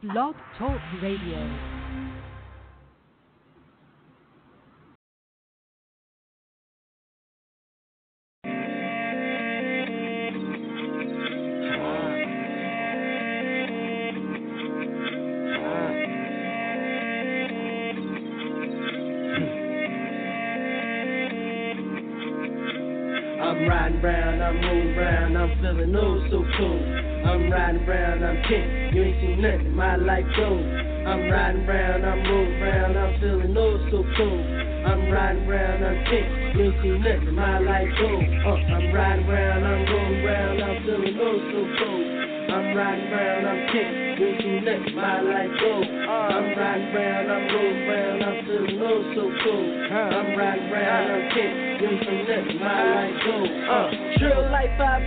Blog Talk Radio. I'm feeling oh so cool. I'm round, my life goes. Uh, life I.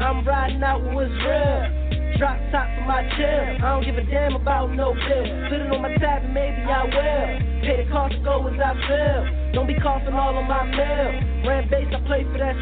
I'm out what's real. Drop top for my chill. I don't give a damn about no bill. Put it on my tab and maybe I will. Pay the cost to go as I. Don't be all on my. Ran base, I play for that.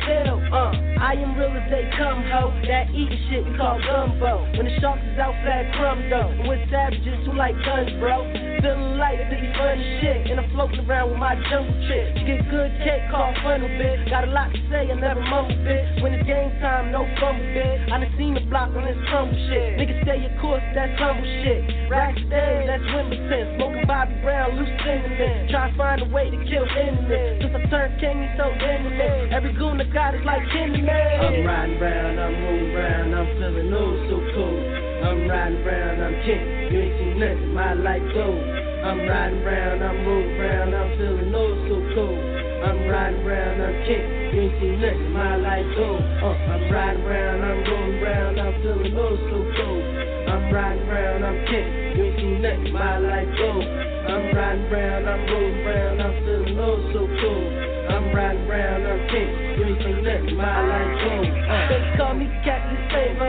Uh, I am real as they come. That shit we call gumbo. When the sharks is out for that crumb though. And with savages who like guns, bro. Feeling like be funny shit. And I'm floating around with my jungle chick. Get good cake, call funnel bit. Got a lot to say, I never mumble bit. When it's game time, no fumble bit. I done seen the block on this crumble shit. Niggas stay your course, that's humble shit. Rack stay, that's Wimbledon. Smoking Bobby Brown, loose cinnamon. Try to find a way to kill enemies. Since I turned king, he's so intimate. Every goon I got is like Kenny I'm riding round, I'm moving round, I'm feeling oh so cool. I'm riding round, I'm king. You ain't seen nothing, my life goes. I'm riding round, I'm moving round, I'm feeling oh so cool. I'm riding round, I'm king. You ain't seen nothing, my life goes. Uh, I'm riding round, I'm going round, I'm feeling oh so cool. I'm riding round, I'm king. You ain't seen nothing, my life goes. I'm riding round, I'm moving round, I'm feeling oh so cool. I'm riding round, I'm king. You ain't seen nothing, my life goes. Uh. They call me Captain Saver,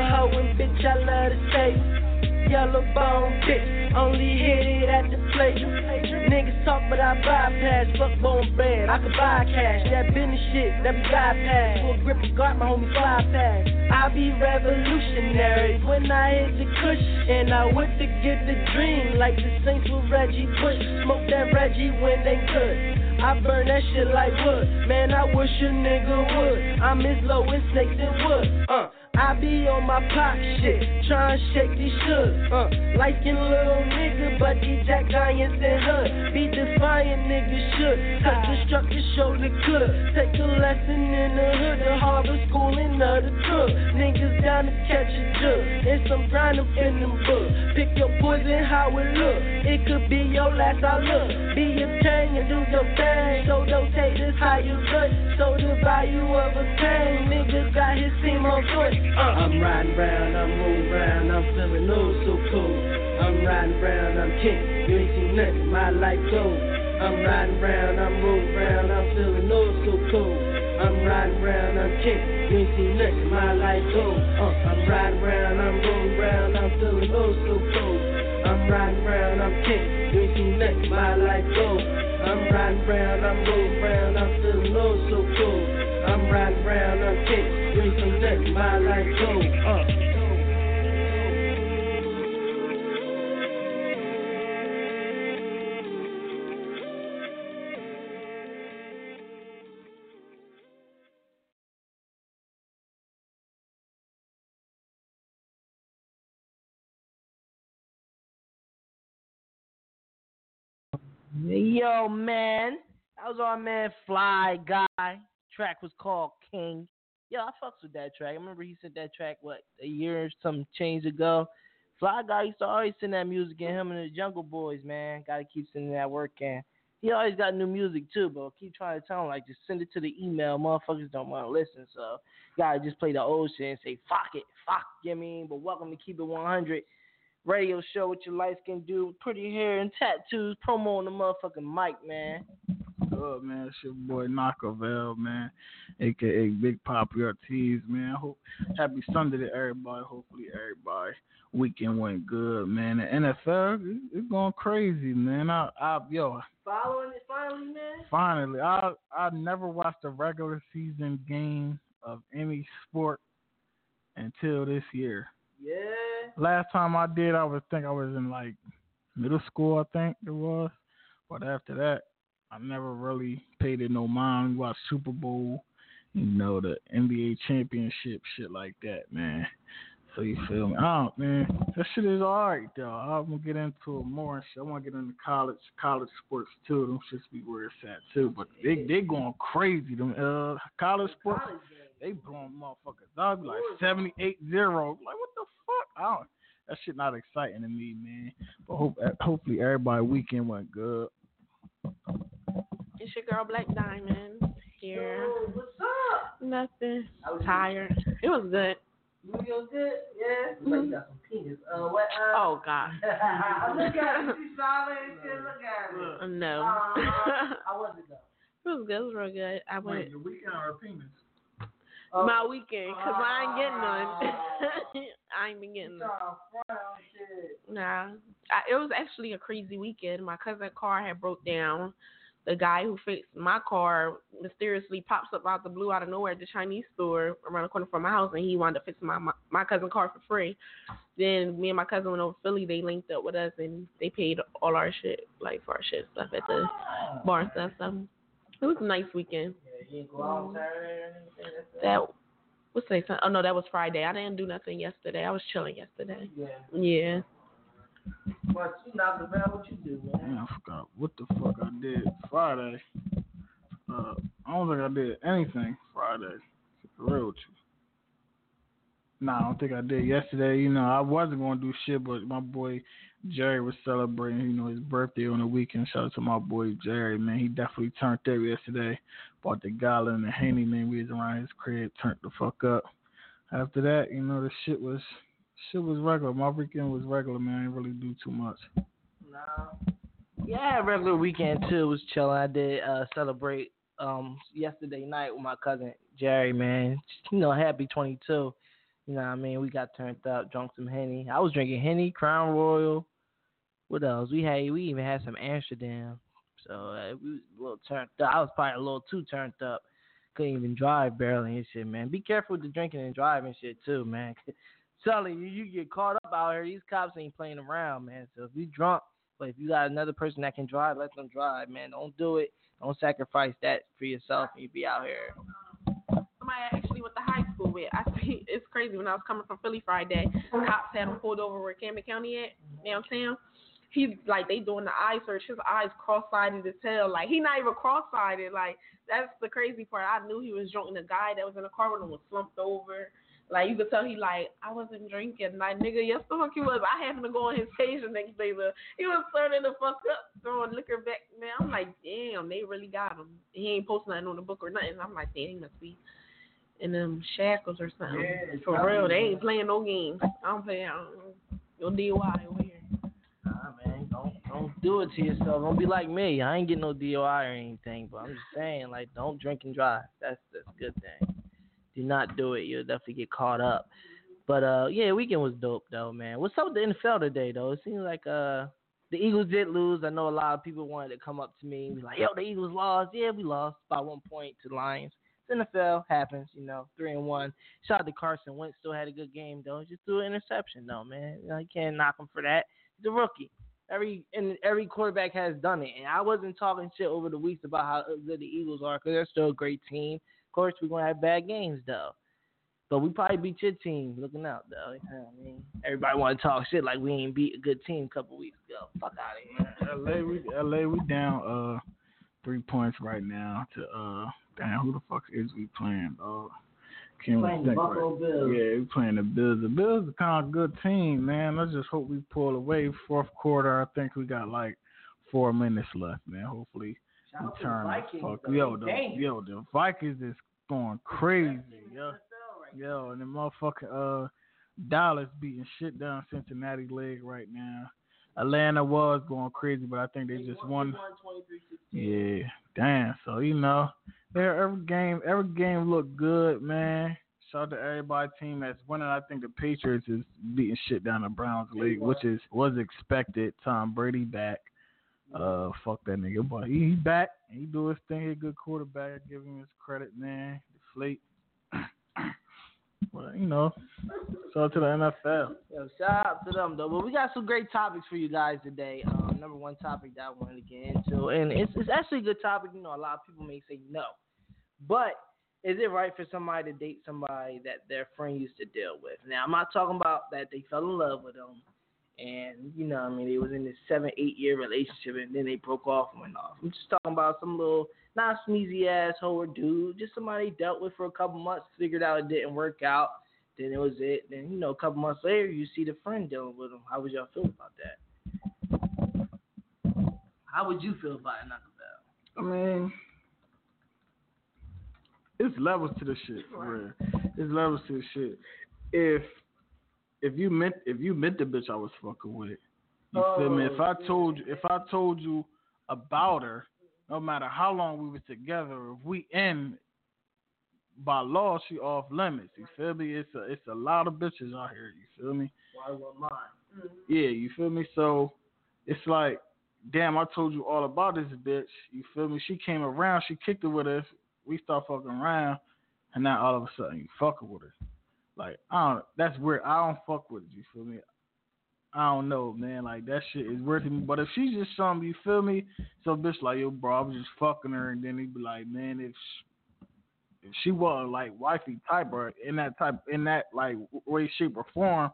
Yellow bone bitch, only hit it at the plate. Niggas talk, but I bypass. Fuck bone bread, I could buy cash. That business shit, that be bypass. Full grip of guard, my homie fly past. I be revolutionary when I hit the cush. And I whip to get the dream like the Saints with Reggie Bush. Smoke that Reggie when they could. I burn that shit like wood. Man, I wish a nigga would. I'm as low as snakes and wood. Uh, I be on my pop shit, tryna shake these shoes. Uh, skin little nigga, but these jack giants and hood. Be defiant niggas should. Cause the structure show the good. Take a lesson in the hood, the Harvard school and other crook. Niggas down to catch a jug. And some grind up in them book. Pick your poison how it look. It could be your last I look. Be your king and do your thing. Show those haters how you look. So the value of a thing. Niggas got his team on foot. Uh. I'm riding round, I'm moving round, I'm feeling oh so cool. I'm riding round, I'm king. You ain't seen nothing, my life goes. I'm riding round, I'm moving round, I'm feeling oh so cool. I'm riding round, I'm king. You ain't seen nothing, my life goes. Uh, I'm riding round, I'm going round, I'm feeling oh so cool. I'm riding round, I'm king. You ain't seen nothing, my life goes. I'm riding round, I'm moving round, I'm feeling oh so cool. I'm riding round, I'm king. You ain't seen my life goes. Uh. Yo, man. That was our man Fly Guy. Track was called King. Yo, I fucks with that track. I remember he sent that track, what, a year or some change ago. Fly Guy used to always send that music in him and the Jungle Boys, man. Gotta keep sending that work in. He always got new music too, but keep trying to tell him like just send it to the email. Motherfuckers don't want to listen, so gotta just play the old shit and say fuck it, fuck. You know I mean? But welcome to Keep It 100 radio show with your light skin dude, pretty hair and tattoos. Promo on the motherfucking mic, man. Good man, it's your boy Nockavel, man, aka Big Poppy Ortiz, man. Hope happy Sunday to everybody. Hopefully everybody weekend went good, man. The NFL it's going crazy, man. I, I yo, Following it finally, man. finally, I I never watched a regular season game of any sport until this year. Yeah. Last time I did, I was think I was in like middle school. I think it was, but after that, I never really paid it no mind. We watched Super Bowl, you know, the NBA championship, shit like that, man. So you feel me? Oh man, that shit is alright though. I'm gonna get into it more and shit. I wanna get into college college sports too. Them shits be where it's at too. But they they going crazy. Them uh college sports they blowing motherfuckers out like 78 0. Like what the fuck? I don't that shit not exciting to me, man. But hope hopefully everybody weekend went good. It's your girl Blaqq Diamond here. Yo, what's up? Nothing. I was Tired. It was good. You feel good? Yeah. Looks Like you got some penis. Uh, what? Uh, Oh God. look at it. She's solid and shit. Look at it. No. Uh, how was it though? it was good. It was real good. I went Wait, the weekend or penis? Oh, my weekend because I ain't getting none. Oh. I ain't been getting none. trying to front on shit. Nah, I, it was actually a crazy weekend. My cousin's car had broke down. The guy who fixed my car mysteriously pops up out the blue out of nowhere at the Chinese store around the corner from my house, and he wanted to fix my my, my cousin's car for free. Then me and my cousin went over to Philly. They linked up with us, and they paid all our shit, like for our shit stuff at the bar and stuff. So it was a nice weekend. Yeah, you didn't go out on Saturday or anything? That's That what's today? Oh no, that was Friday. I didn't do nothing yesterday. I was chilling yesterday. Yeah. Yeah. But you not the man. What you do, man? Man, I forgot what the fuck I did Friday. Uh, I don't think I did anything Friday. For real with you. Nah, I don't think I did yesterday. You know, I wasn't gonna do shit, but my boy Jerry was celebrating, you know, his birthday on the weekend. Shout out to my boy Jerry, man. He definitely turned up yesterday. Bought the gala and. We was around his crib, turned the fuck up. After that, you know, the shit was shit was regular. My weekend was regular, man. I didn't really do too much. No. Yeah, regular weekend too. Was chilling. I did uh celebrate um yesterday night with my cousin Jerry, man. You know, happy twenty two. You know what I mean? We got turned up, drunk some Henny. I was drinking Henny, Crown Royal. What else? We had we even had some Amsterdam. So uh, we was a little turned up. I was probably a little too turned up. Couldn't even drive barely and shit, man. Be careful with the drinking and driving shit too, man. Sully, you, you get caught up out here. These cops ain't playing around, man. So if you drunk, but if you got another person that can drive, let them drive, man. Don't do it. Don't sacrifice that for yourself and you be out here. somebody I actually went to high school with. I see it's crazy when I was coming from Philly Friday, cops had him pulled over where Camden County at downtown. He like they doing the eye search. His eyes cross-sided as hell. Like he not even cross-sided. Like that's the crazy part. I knew he was drunk. And the guy that was in the car with him was slumped over. Like you could tell he like I wasn't drinking. Like nigga, yes the fuck he was. I happened to go on his page the next day. But he was turning the fuck up, throwing liquor back. Man, I'm like, damn, they really got him. He ain't posting nothing on the book or nothing. I'm like, damn, he must be in them shackles or something. Yeah, For real, they ain't playing no games. I don't play. I don't, no DUI over here. Man, don't don't do it to yourself. Don't be like me. I ain't getting no DOI or anything, but I'm just saying, like, don't drink and drive. That's that's a good thing. Do not do it. You'll definitely get caught up. But uh, yeah, weekend was dope though, man. What's up with the NFL today though? It seems like uh, the Eagles did lose. I know a lot of people wanted to come up to me and be like, "Yo, the Eagles lost." Yeah, we lost by one point to the Lions. It's NFL happens, you know, three and one. Shout out to Carson Wentz, still had a good game though. Just threw an interception though, man. You, know, you can't knock him for that. A rookie. Every and every quarterback has done it. And I wasn't talking shit over the weeks about how good the Eagles are because they're still a great team. Of course, we're gonna have bad games though. But we probably beat your team. Looking out though. You know I mean, everybody want to talk shit like we ain't beat a good team a couple weeks ago. Fuck out of here. LA, we LA, we down uh three points right now to uh damn who the fuck is we playing? Uh, Playing think right. Buffalo Bills. Yeah, we playing the Bills. The Bills are kind of good team, man. Let's just hope we pull away. Fourth quarter, I think we got like four minutes left, man. Hopefully Shout we out to the turn Vikings, fuck. though. Yo, They the, yo, the Vikings is going crazy, yo. Yo, and the motherfucking uh Dallas beating shit down Cincinnati leg right now. Atlanta was going crazy, but I think they just won. Yeah, damn. So you know, there every game, every game looked good, man. Shout out to everybody team that's winning. I think the Patriots is beating shit down the Browns league, which is was expected. Tom Brady back. Uh, fuck that nigga, but he, he back. He do his thing. He a good quarterback. I give him his credit, man. Deflate. Well, you know, shout out to the NFL. Yo, shout out to them though. But we got some great topics for you guys today. Um, number one topic that I wanted to get into, and it's it's actually a good topic. You know, a lot of people may say no, but is it right for somebody to date somebody that their friend used to deal with? Now, I'm not talking about that they fell in love with them, and you know, I mean, they was in this seven, eight year relationship, and then they broke off and went off. I'm just talking about some little not sneezy asshole or dude, just somebody dealt with for a couple months, figured out it didn't work out. Then it was it. Then you know, a couple months later, you see the friend dealing with him. How would y'all feel about that? How would you feel about it, Nockavel? I mean, it's levels to the shit, for real. It's levels to the shit. If if you meant if you meant the bitch I was fucking with, you feel me? If I oh, told you if I told you about her, no matter how long we was together, if we end by law, she off limits. You feel me? It's a it's a lot of bitches out here. You feel me? Why want mine? Mm-hmm. Yeah, you feel me? So it's like, damn, I told you all about this bitch. You feel me? She came around, she kicked it with us. We start fucking around, and now all of a sudden you fucking with her. Like I don't. That's weird. I don't fuck with it. You feel me? I don't know, man. Like that shit is to me. But if she's just some, you feel me? So bitch like yo, bro, I was just fucking her, and then he'd be like, man, if if she was like wifey type or in that type in that like way, shape, or form,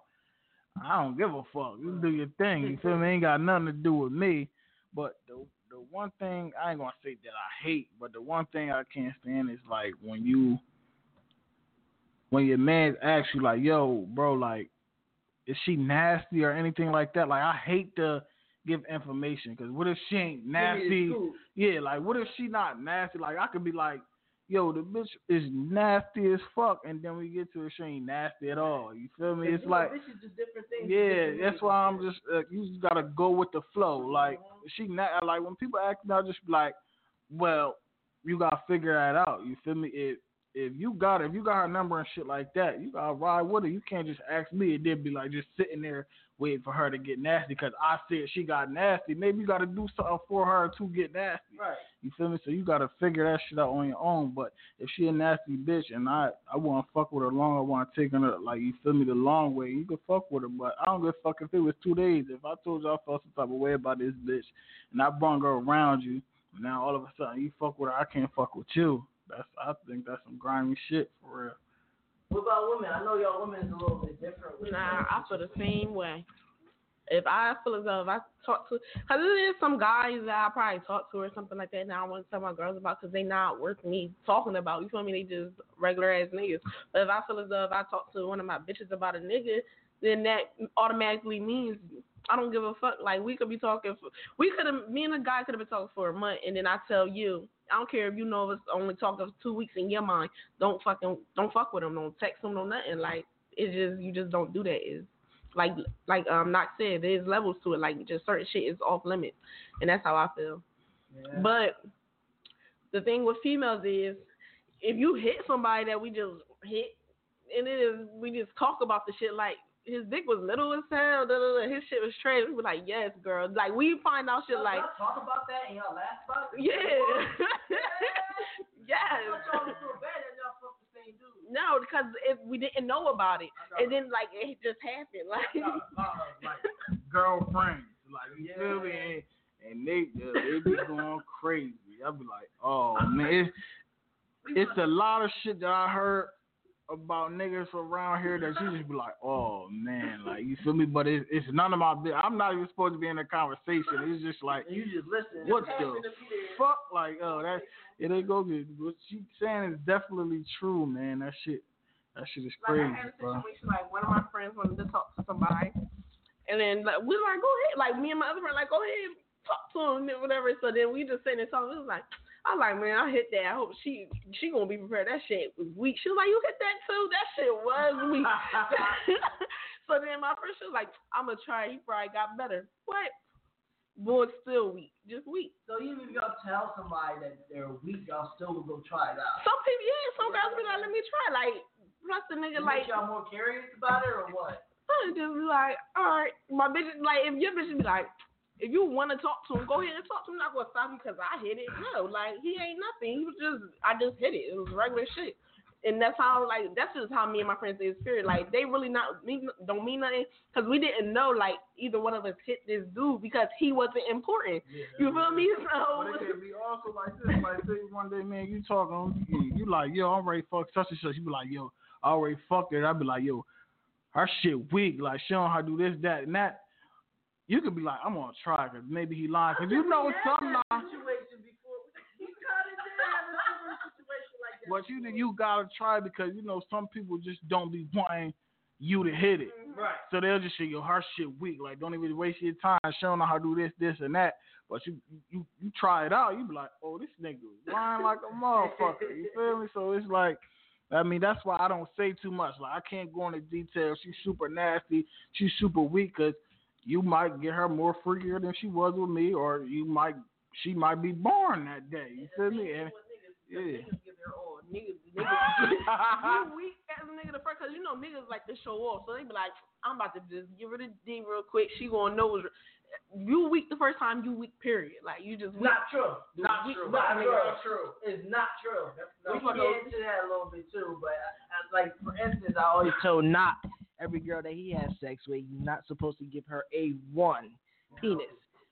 I don't give a fuck. You do your thing. You feel me? Ain't got nothing to do with me. But the the one thing I ain't gonna say that I hate, but the one thing I can't stand is like when you when your man asks you like, yo, bro, like, is she nasty or anything like that? Like I hate to give information because what if she ain't nasty? Yeah, like what if she not nasty? Like I could be like, yo, the bitch is nasty as fuck, and then we get to her, she ain't nasty at all. You feel me? It's like, this is just different things. yeah, that's why I'm just, uh, you just gotta go with the flow. Like she not like when people ask me, I just be like, well, you gotta figure that out. You feel me? If if you got if you got her number and shit like that, you gotta ride with her. You can't just ask me and then be like just sitting there waiting for her to get nasty because I said she got nasty. Maybe you gotta do something for her to get nasty. Right. You feel me? So you gotta figure that shit out on your own. But if she a nasty bitch and I I wanna fuck with her long, I wanna take her like you feel me the long way, you can fuck with her. But I don't give a fuck if it was two days. If I told you I felt some type of way about this bitch and I brung her around you, now all of a sudden you fuck with her, I can't fuck with you. That's I think that's some grimy shit for real. What about women? I know y'all women is a little bit different. Nah, I feel the same way. If I feel as though if I talk to, because there is some guys that I probably talk to or something like that, now I want to tell my girls about because they not worth me talking about. You feel me? They just regular ass niggas. But if I feel as though if I talk to one of my bitches about a nigga, then that automatically means I don't give a fuck. Like we could be talking, for, we could have, me and a guy could have been talking for a month, and then I tell you, I don't care if you know it's only talking for two weeks in your mind. Don't fucking, don't fuck with him. Don't text him. No nothing. Like it's just you just don't do that. Is like like um not said there's levels to it. Like just certain shit is off limits, and that's how I feel. Yeah. But the thing with females is, if you hit somebody that we just hit, and it is we just talk about the shit like his dick was little as hell, da, da, da, his shit was trash. We were like, yes, girl. Like we find out shit like, y'all talk about that and y'all laugh about it. yeah, yes. But y'all feel bad that y'all fuck the same dude. No, because if we didn't know about it, and then like it just happened, like. Uh, like girlfriends, like you feel me? And, and they they be going crazy. I'd be like, oh man, it's, it's a lot of shit that I heard about niggas around here that you just be like, oh man, like you feel me? But it, it's none of my business. I'm not even supposed to be in a conversation. It's just like, you just listen. what the happen to be there. fuck? Like, oh, that it ain't go good. What she saying is definitely true, man. That shit, that shit is crazy. Like I had a bro. situation like one of my friends wanted to talk to somebody, and then like, we were like, go ahead. Like me and my other friend like, go ahead, talk to him, and whatever. So then we just sitting there talking. It was like, I was like, man, I hit that. I hope she she gonna be prepared. That shit was weak. She was like, you hit that too. That shit was weak. so then my friend she was like, I'm gonna try. He probably got better. What? Boy, it's still weak. Just weak. So even if y'all tell somebody that they're weak, y'all still will go try it out. Some people, yeah, some guys be like, let me try. Like, plus the nigga like. y'all more curious about it or what? I just be like, all right, my bitch, like, if your bitch be like, if you want to talk to him, go ahead and talk to him. I'm not gonna stop you because I hit it. No, like he ain't nothing. He was just, I just hit it. It was regular shit. and that's how like that's just how me and my friends is spirit. Like they really not mean don't mean nothing because we didn't know like either one of us hit this dude because he wasn't important. you feel me? So But it can be also like this. Like, say one day, man, you talking, you, you like, yo, I'm ready fuck such and such. You be like, yo, I already fucked it. I be like, yo, her shit weak. Like, she don't know how to do this, that, and that. You could be like, I'm gonna try because maybe he lying. Cause you know some lie. Situation before. You got it down. Like. But you you gotta try because you know some people just don't be wanting you to hit it. Right. So they'll just say your her shit weak. Like don't even waste your time showing her how to do this, this, and that. But you you you try it out, you be like, oh, this nigga lying like a motherfucker. You feel me? So it's like. I mean, that's why I don't say too much. Like, I can't go into details. She's super nasty. She's super weak because you might get her more freakier than she was with me, or you might she might be born that day. You feel me? And yeah. niggas give their all. Niggas, niggas, you weak as a nigga the first, cause you know niggas like to show off, so they be like, I'm about to just give her the D real quick. She gonna know what's you weak the first time. You weak. Period. Like you just weak. Not true. Not We- true. but Not true. true. It's not true. We We can can get into that a little bit too, but I, I, like for instance, I always always told not every girl that he has sex with, you're not supposed to give her a one penis.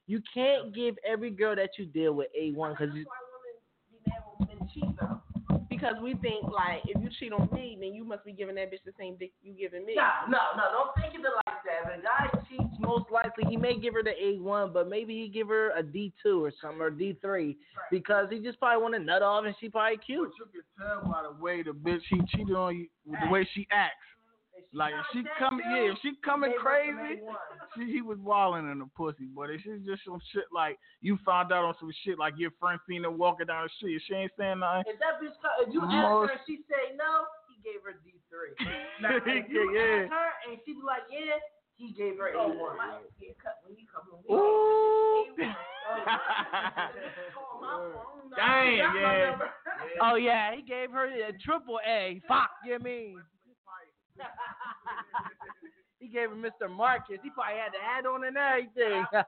You can't give every girl that you deal with a one because That's why women be mad when men cheat though. Because we think like if you cheat on me, then you must be giving that bitch the same dick you giving me. no, no, no. Don't think of it like that. If a guy cheats, most likely he may give her the A one, but maybe he give her a D two or something or D three because he just probably want to nut off and she probably cute. But you can tell by the way the bitch she cheated on you, the way she acts. Like if she coming, yeah, if she coming crazy, she he was walling in the pussy. But if she's just some shit like you found out on some shit like your friend seen her walking down the street, she ain't saying nothing. If that bitch, co- if you ask her and she say no, he gave her D three. Now, if you Yeah. ask her and she be like, yeah, he gave her A Oh, one. my yeah, cut when you come home. Ooh. Call oh, my phone. Dang, Got my yeah. Oh yeah, he gave her a triple A. Fuck, you mean? He gave her Mr. Marcus. He probably had the hat on and everything. uh,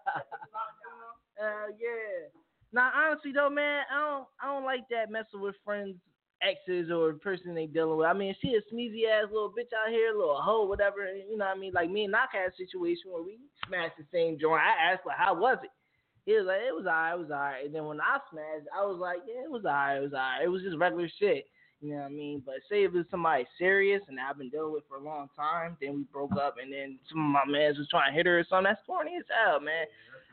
yeah. Now, honestly though, man, I don't, I don't like that messing with friends, exes, or person they dealing with. I mean, she a sneezy ass little bitch out here, little hoe, whatever. You know what I mean? Like me and Knock had a situation where we smashed the same joint. I asked like, how was it? He was like, it was alright, it was alright. And then when I smashed, I was like, yeah, it was alright, it was alright. It was just regular shit. You know what I mean? But say if it's somebody serious and I've been dealing with for a long time, then we broke up and then some of my mans was trying to hit her or something. That's corny as hell, man.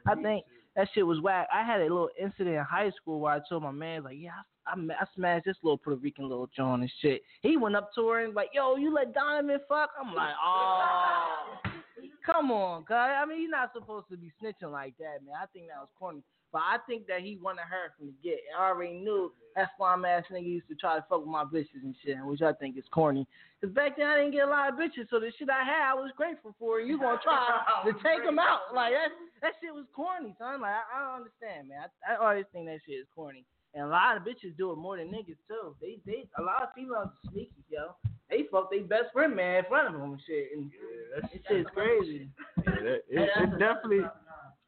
I think that shit was whack. I had a little incident in high school where I told my man, like, yeah, I, I, I smashed this little Puerto Rican little John and shit. He went up to her and like, yo, you let Donovan fuck? I'm like, oh, come on, cuz. I mean, you're not supposed to be snitching like that, man. I think that was corny. But I think that he wanted her from the get. And I already knew that slime ass nigga used to try to fuck with my bitches and shit, which I think is corny. Cause back then I didn't get a lot of bitches, so the shit I had I was grateful for. You gonna try to take them out? Like that? That shit was corny, son. Like I, I don't understand, man. I, I always think that shit is corny. And a lot of bitches do it more than niggas too. They they a lot of females are sneaky, yo. They fuck their best friend man in front of them and shit. And that shit's crazy. Yeah, that, it, it definitely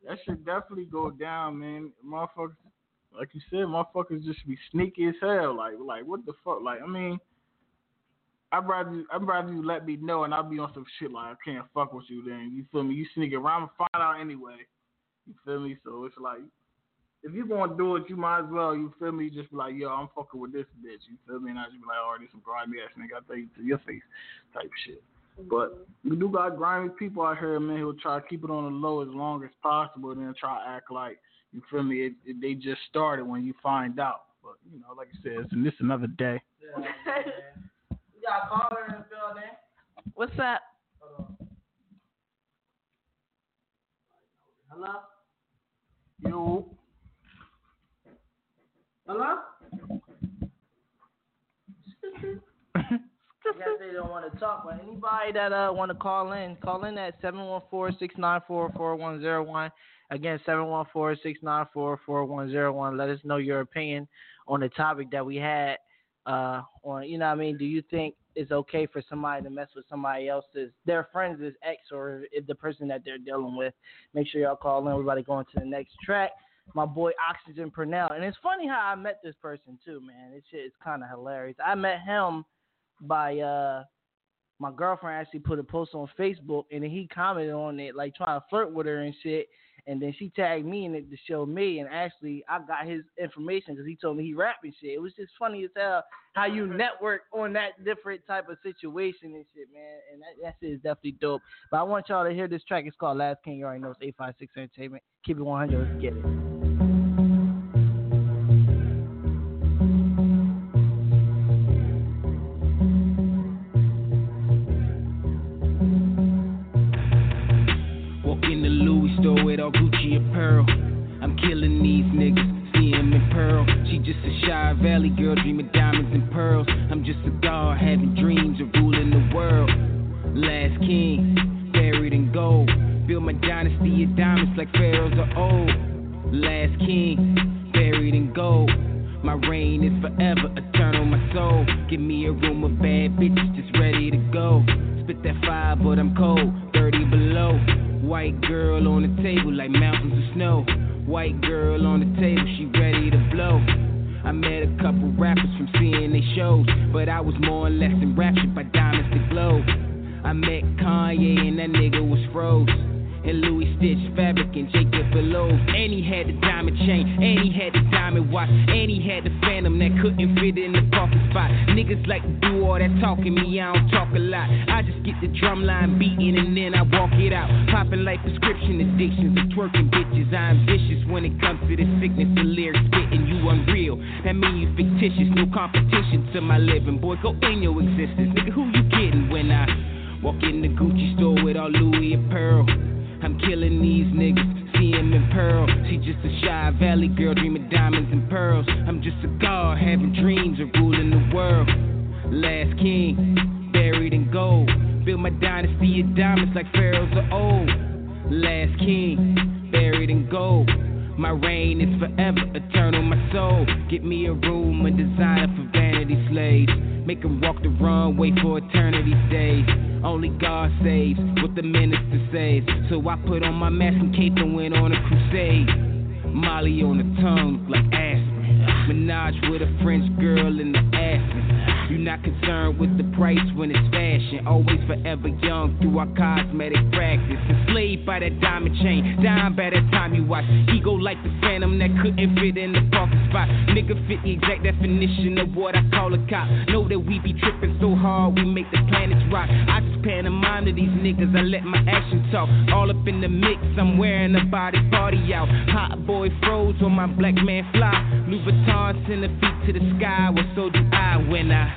that should definitely go down, man. Motherfuckers, like you said, motherfuckers just be sneaky as hell. Like, like what the fuck? Like, I mean, I'd rather you, I'd rather you let me know, and I'll be on some shit like I can't fuck with you. Then you feel me? You sneak around and find out anyway. You feel me? So it's like. If you gonna do it, you might as well. You feel me? Just be like, yo, I'm fucking with this bitch. You feel me? And I just be like, this some grimy ass nigga. I you to your face, type shit. But we do got grimy people out here, man, who'll try to keep it on the low as long as possible, and then try to act like you feel me. It, it, they just started when you find out. But you know, like I said, it's this another day. Yeah, man. We got caller in the building. What's up? Hello? Yo, Hello? I guess they don't want to talk, but anybody that uh want to call in, call in at 714-694-4101. Again, 714-694-4101. Let us know your opinion on the topic that we had. Uh, on you know, what I mean, do you think it's okay for somebody to mess with somebody else's their friends' ex or if the person that they're dealing with? Make sure y'all call in. Everybody going to the next track. My boy Oxygen Purnell, and it's funny how I met this person too, man. This shit is kind of hilarious. I met him by uh my girlfriend actually put a post on Facebook and then he commented on it like trying to flirt with her and shit. And then she tagged me in it to show me, and actually I got his information because he told me he rapping shit. It was just funny as hell how you network on that different type of situation and shit, man. And that, that shit is definitely dope. But I want y'all to hear this track. It's called Last King. You already know it's 856 Entertainment. Keep it 100. Let's get it. All Gucci. I'm killing these niggas, see 'em in pearl. She just a shy valley girl, dreaming with a French girl in the Aspen. You're not concerned with the price when it's fashion. Always forever young through our cosmetic practice. Enslaved by that diamond chain. Dying by the time you watch. Ego like the phantom that couldn't fit in the parking spot. Nigga fit the exact definition of what I call a cop. Know that we be tripping so hard we make the planets rock. I just pantomime to these niggas. I let my action talk. All up in the mix. I'm wearing a body party out. Hot boy froze on my black man fly. Louis Vuitton send feet to the sky. Well, so do I when I.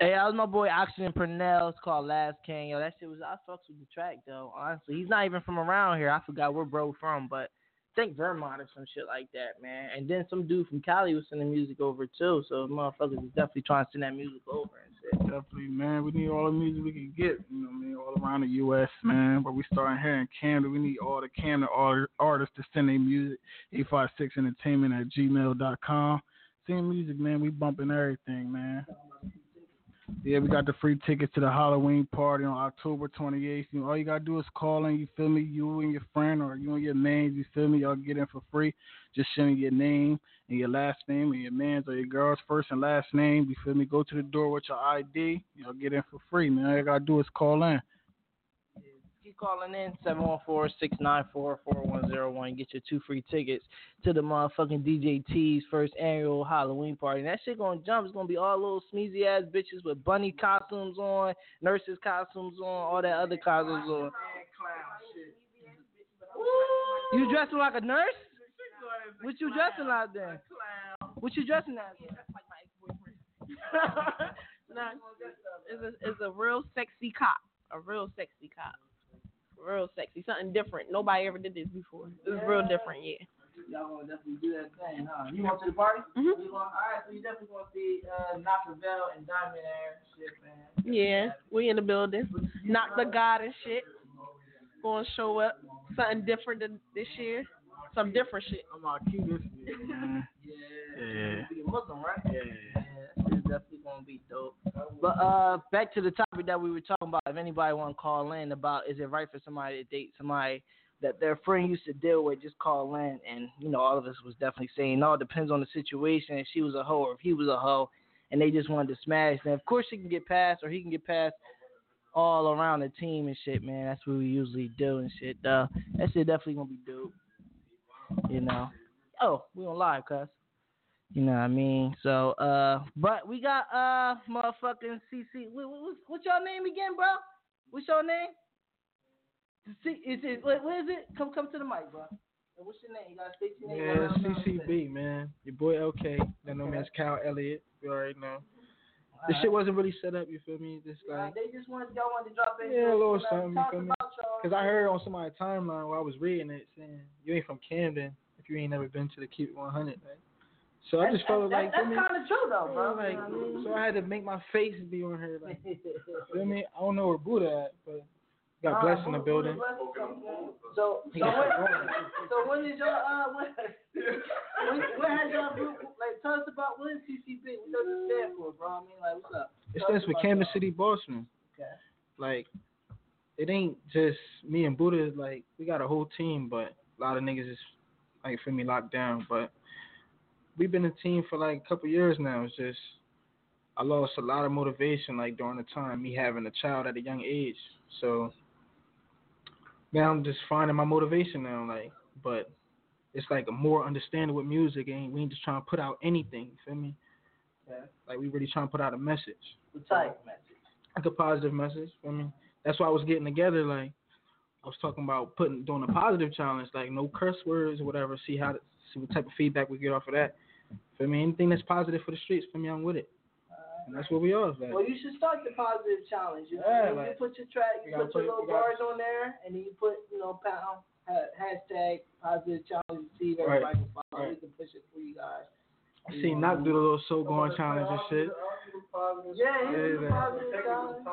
Hey, that was my boy Oxygen Purnell. It's called Last King. Yo, that shit was I fucks with the track though. Honestly, he's not even from around here. I forgot where bro from, but think Vermont or some shit like that, man. And then some dude from Cali was sending music over too. So motherfuckers is definitely trying to send that music over and shit. Definitely, man. We need all the music we can get, you know what I mean, all around the U.S., man. But we starting here in Camden. We need all the Camden art- artists to send their music, 856entertainment at gmail.com. Send music, man. We bumping everything, man. Yeah, we got the free tickets to the Halloween party on October 28th. You know, all you gotta do is call in. You feel me? You and your friend, or you and your man. You feel me? Y'all get in for free. Just send me your name and your last name, and your man's or your girl's first and last name. You feel me? Go to the door with your ID. Y'all get in for free, man. All you gotta do is call in. Keep calling in 714-694-4101. Get your two free tickets to the motherfucking DJ T's first annual Halloween party. And that shit gonna jump. It's gonna be all little smeezy ass bitches with bunny costumes on, nurses costumes on, all that other costumes on. You dressing like a nurse? What you dressing like then? What you dressing as? No, it's a, it's a real sexy cop. A real sexy cop. Real sexy. Something different. Nobody ever did this before. it It's real different, yeah. Y'all gonna definitely do that thing, huh? You want to the party? Mhm. You gonna, all right, so you definitely gonna see uh, Nockavel and Diamond Air shit, man. Yeah, we in the building. Knock the God and shit. Gonna show up. Something different than this year. Some different shit. I'm gonna keep this year, man. Yeah. You Muslim, right? Yeah. Shit's definitely gonna be dope. But uh, back to the topic that we were talking about. If anybody want to call in about, is it right for somebody to date somebody that their friend used to deal with just call in, and you know all of us was definitely saying, no, it depends on the situation. If she was a hoe or if he was a hoe, and they just wanted to smash. Then of course she can get past or he can get past all around the team and shit, man. That's what we usually do and shit. Uh, that shit definitely gonna be dope. You know. Oh, we on live, cuz. You know what I mean? So, uh, but we got uh motherfucking CC. What, what, what's your name again, bro? What's your name? See, is it what, what is it? Come come to the mic, bro. What's your name? You gotta state your name. Yeah, right. CCB, man. Your boy LK. They know me as Kyle Elliott. You already know. This Alright. shit wasn't really set up, you feel me? Just Uh, like, they just wanted y'all wanted to drop in. Yeah, a little something, you feel me? because I heard on somebody's timeline while I was reading it saying, you ain't from Camden if you ain't never been to the Keep It 100, man. So I just felt like, that's me? kind of true though, bro. like, You know I mean? so I had to make my face be on her, like, feel me? I don't know where Buddha at, but got Uh, blessed in the building. blessed you from, man? So, so got when, so when is your uh, when, when, when has y'all group like tell us about what is CCB? What does it stand for, bro? I mean, like, what's up? It stands for Kansas City Boston. Okay. Like, it ain't just me and Buddha. Like, we got a whole team, but a lot of niggas is like feel me locked down. But we've been a team for like a couple years now. It's just I lost a lot of motivation like during the time me having a child at a young age. So now I'm just finding my motivation now. Like, but it's like a more understanding with music, and we ain't just trying to put out anything. You feel me? Okay. Like we really trying to put out a message The type message. like a positive message. I mean, that's why I was getting together. Like, I was talking about putting doing a positive challenge, like no curse words or whatever. See how see what type of feedback we get off of that. For me, anything that's positive for the streets, for me, I'm with it. And that's what we are. Like, Well, you should start the positive challenge. You, know, Yeah, you like- put your track, we you gotta put your little we gotta- bars on there, and then you put, you know, pound ha- hashtag positive challenge. See if Right. everybody can follow. We can push it for you guys. I see Knock do the little so going challenge and shit. Yeah, here's the Yeah, positive challenge.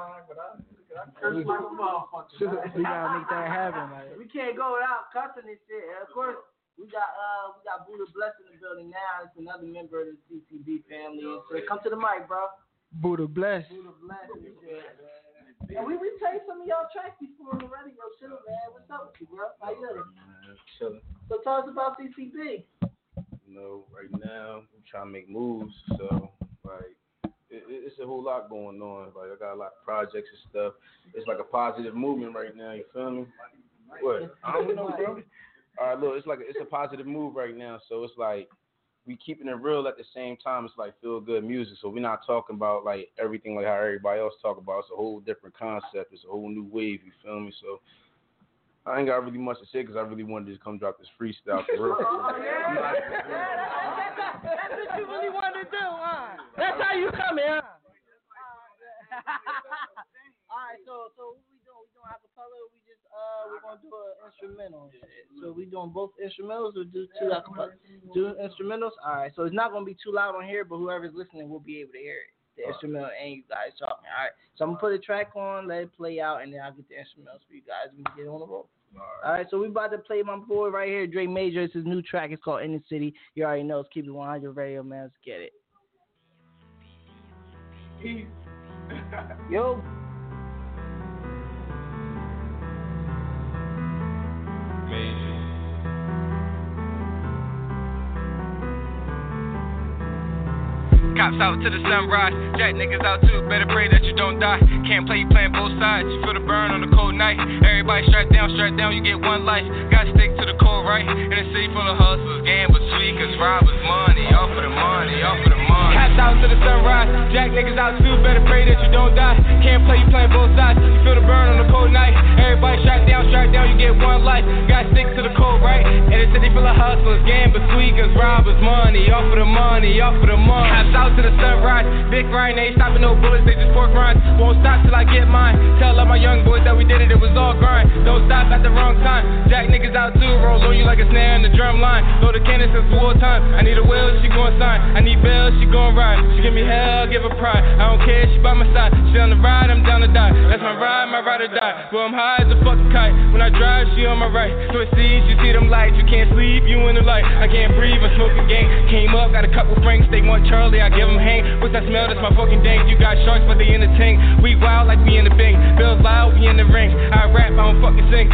We, we gotta make that happen. Like, We can't go without cussing this shit. Of course, we got uh we got Buddha Bless in the building now. It's another member of the CCB family. So come to the mic, bro. Buddha bless. Buddha Bless and shit. And we we played some of y'all tracks before on the radio too, man. What's up with you, bro? How you doing? chilling. So tell us about CCB. You know, right now I'm trying to make moves, so like it, it- it's a whole lot going on. Like I got a lot of projects and stuff. It's like a positive movement right now. You feel me? What? I don't know, bro. All right, look, it's like a, it's a positive move right now. So it's like we keeping it real at the same time. It's like feel good music. So we're not talking about like everything like how everybody else talk about. It's a whole different concept. It's a whole new wave. You feel me? So. I ain't got really much to say because I really wanted to just come drop this freestyle for real. Oh, yeah. That's what you really wanted to do, huh? That's how you come here, huh? All right, so so what we doing? We doing acapella? We just uh we're gonna do an instrumental. So we doing both instrumentals or do two acapella? Do instrumentals. All right, so it's not gonna be too loud on here, but whoever's listening will be able to hear it. The instrumental and you guys talking. All right, so I'm gonna put a track on, let it play out, and then I'll get the instrumentals for you guys. We can get on the roll. All right, so we about to play my boy right here, Dre Major. It's his new track. It's called In the City. You already know. It's Keep It 100 Radio, man. Let's get it. Yo. made Cops out to the sunrise, jack niggas out too. Better pray that you don't die. Can't play, you playing both sides. You feel the burn on the cold night. Everybody strapped down, strapped down, you get one life. Gotta stick to the core, right? In a city full of hustlers, gamblers, tweakers, robbers, money. All for the money, all for the money. Cops out to the sunrise, jack niggas out too. Better pray that you don't die. Can't play, you playing both sides. You feel the burn on the cold night. Everybody strapped down, strapped down, you get one life. Gotta stick to the code, right? In a city full of hustlers, gamblers, tweakers, robbers, money. All for the money, all for the money. Cops out to the sunrise, big Ryan ain't stopping no bullets, they just pork rinds. Won't stop till I get mine. Tell all my young boys that we did it, it was all grind. Don't stop at the wrong time. Jack niggas out too, roll on you like a snare in the drum line. Throw the cannon since wartime. I need a will, she gon' sign. I need bail, she gon' ride. She give me hell, give her pride. I don't care, she by my side. She on the ride, I'm down to die. That's my ride, my ride or die. Well, I'm high as a fucking kite. When I drive, she on my right. Switch seats, you see them lights. You can't sleep, you in the light. I can't breathe, I'm smoking gang. Came up, got a couple franks. They want Charlie, I give them hang. What's that smell? That's my fucking dank. You got sharks, but they in the tank. We wild like we in the bank. Bills loud, we in the ring. I rap, I don't fucking sink.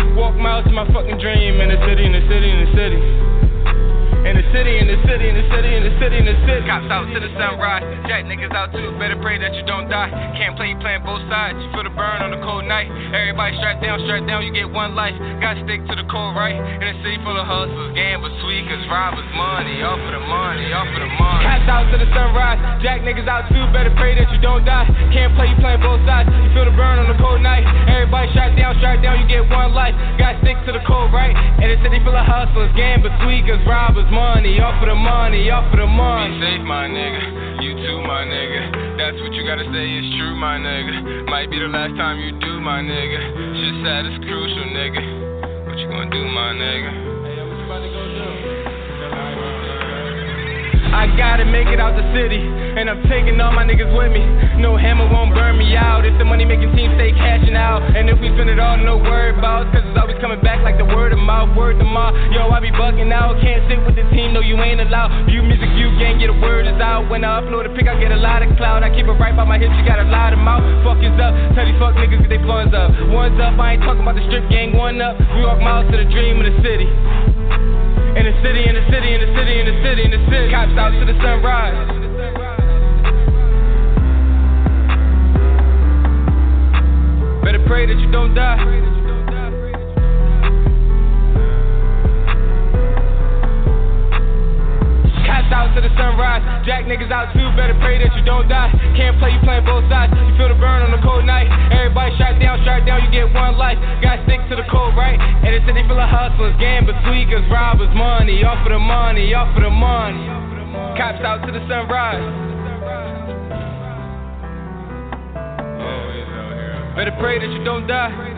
Cops out to the sunrise. Jack niggas out too. Better pray that you don't die. Can't play, you playing both sides. You feel the burn on the cold night. Everybody strapped down, strapped down. You get one life. Gotta stick to the cold right. In a city full of hustlers, gamblers, tweakers, robbers, money. Off for the money, off for the money. Cops out to the sunrise. Jack niggas out too. Better pray that you don't die. Can't play, you playing both sides. You feel the burn on the cold night. Everybody strapped down, strapped down. You get one life. Gotta stick to the cold right. In a city full of hustlers, gamblers, tweakers, robbers, money, off for the money, off for the money. Safe, my nigga. You too, my nigga. That's what you gotta say is true, my nigga. Might be the last time you do, my nigga. Shit sad is crucial, nigga. What you gonna do, my nigga? Hey, I gotta make it out the city, and I'm taking all my niggas with me. No hammer won't burn me out if the money making team stay cashing out. And if we spend it all, no word about, cause it's always coming back like the word of mouth, word to mouth. Yo, I be bugging out, can't sit with the team, no, you ain't allowed. View music, view gang, get a word is out. When I upload a pic, I get a lot of cloud. I keep it right by my hips, you got a lot of mouth. Fuck is up, tell these fuck niggas get they floors up. One's up, I ain't talking about the strip gang, one up. We walk miles to the dream of the city. In the city, in the city, in the city, in the city, in the city. Cops out to the sunrise. Better pray that you don't die. Out to the sunrise. Jack niggas out too. Better pray that you don't die. Can't play, you playing both sides. You feel the burn on a cold night. Everybody shot down, shot down. You get one life. Gotta stick to the code, right? And the city full of hustlers, gamblers, tweakers, robbers, money. Off for the money, off for the money. Cops out to the sunrise. Better pray that you don't die.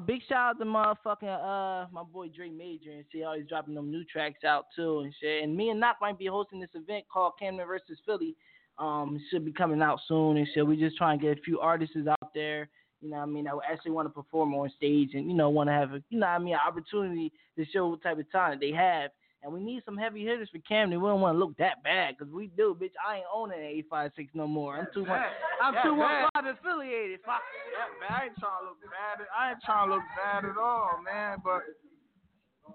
Big shout out to motherfucking uh my boy Dre Major and see how he's dropping them new tracks out too and shit. And me and Knock might be hosting this event called Camden versus Philly. Um, should be coming out soon and shit. We just trying to get a few artists out there. You know I mean? I actually want to perform on stage and you know want to have a you know I mean an opportunity to show what type of talent they have. And we need some heavy hitters for Camden. We don't want to look that bad because we do, bitch. I ain't owning an 856 no more. I'm too much. I'm too much affiliated. Fuck. Man, I ain't trying to look bad. I ain't trying to look bad at all, man. But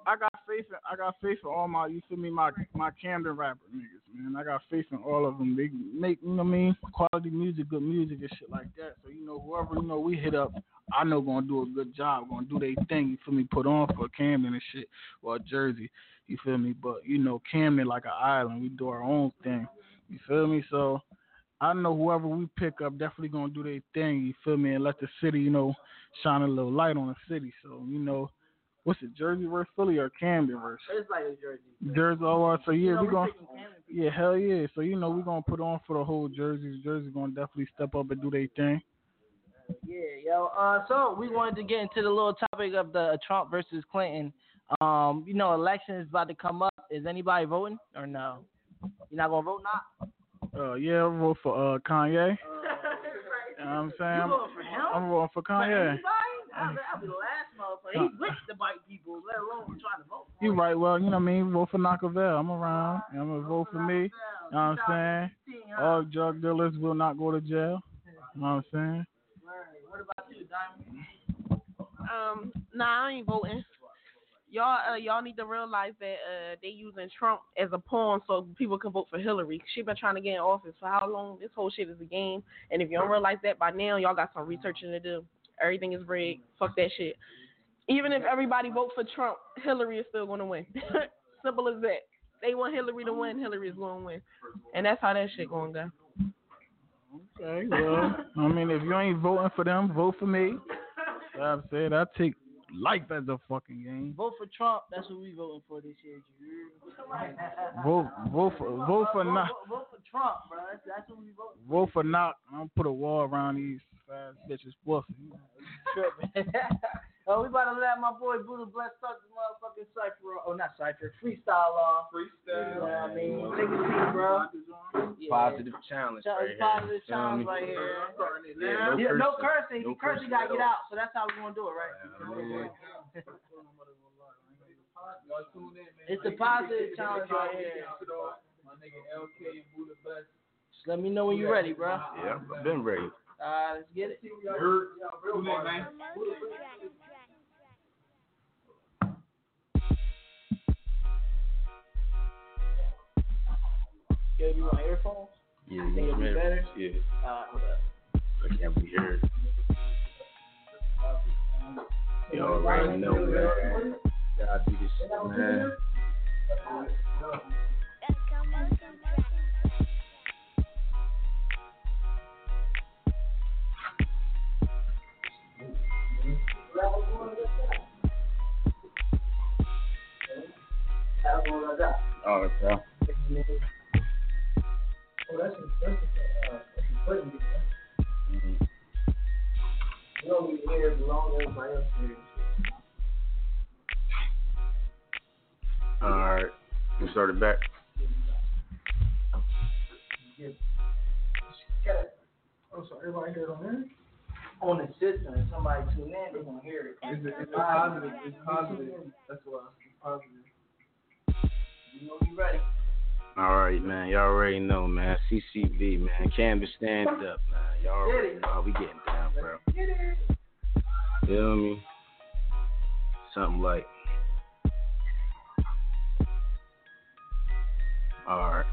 I got faith. In, I got faith in all my. You feel me? My my Camden rapper niggas, man. I got faith in all of them. They make you know what I mean quality music, good music and shit like that. So you know whoever you know we hit up, I know gonna do a good job. Gonna do their thing. You feel me? Put on for Camden and shit or Jersey. You feel me? But you know Camden like an island. We do our own thing. You feel me? So. I know whoever we pick up definitely gonna do their thing, you feel me, and let the city, you know, shine a little light on the city. So, you know, what's it, Jersey versus Philly or Camden versus It's like a Jersey. Jersey? Oh, uh, so yeah, You know, we we're gonna yeah, hell yeah. So you know we gonna put on for the whole Jersey. Jersey gonna definitely step up and do their thing. Yeah, yo. Uh, so we wanted to get into the little topic of the Trump versus Clinton. Um, you know, election is about to come up. Is anybody voting or no? You're not gonna vote now? Uh, yeah, I vote for uh Kanye. You know what I'm saying? You I'm, voting for him? I'm voting for For Kanye. anybody? I'll be, I'll be the last motherfucker. He's with the white people, let alone trying to vote. for You him. right? Well, you know what I mean. Vote for Nockavel. I'm around. I'm gonna vote for me. You know what I'm saying? All drug dealers will not go to jail. You know what I'm saying? What about you, Diamond? Um, nah, I ain't voting. Y'all, uh, y'all need to realize that uh, they using Trump as a pawn so people can vote for Hillary. She been trying to get in office for how long? This whole shit is a game. And if you don't realize that by now, y'all got some researching to do. Everything is rigged. Fuck that shit. Even if everybody vote for Trump, Hillary is still gonna win. Simple as that. They want Hillary to win. Hillary is gonna win, and that's how that shit gonna go. Okay, well, I mean, if you ain't voting for them, vote for me. I'm saying I take life as a fucking game. Vote for Trump. That's what we voting for this year. you hear me? Vote, vote for, vote for vote, knock, vote, vote for Trump, bro. That's, that's what we voting vote for knock. I'm gonna put a wall around these fast bitches pussy. Oh, we about to let my boy Buddha Bless start the motherfucking cipher. Oh, not cipher, freestyle off. Freestyle. You know what I mean? Take it easy, bro. Yeah. Positive challenge Ch- right here. Positive Feel challenge right here. Yeah, Yeah, no cursing. cursing. No you cursing gotta get out. So that's how we're gonna do it, right? man. It's a positive challenge right here. My nigga LK and Buddha Bless. Just let me know when you're ready, bro. Yeah, I've been ready. Uh, let's get it. Hurt. Tune in, man. Yo, you want earphones? Yeah, Think you it'll be better? Yeah, Uh, hold up. I can't be heard. Already know, man. Gotta do this shit, man. All right, bro. Mhm. You don't be here as long as everybody else here. All right, we started back. Oh, so everybody heard on there? On the system, if somebody tune in, they're gonna hear it. It's, it's positive. It's positive. That's why it's positive. You know you ready. All right, man. Y'all already know, man. CCB, man. Camden stand up, man. Y'all already know. We getting down, bro. You Feel me? Something like. All right.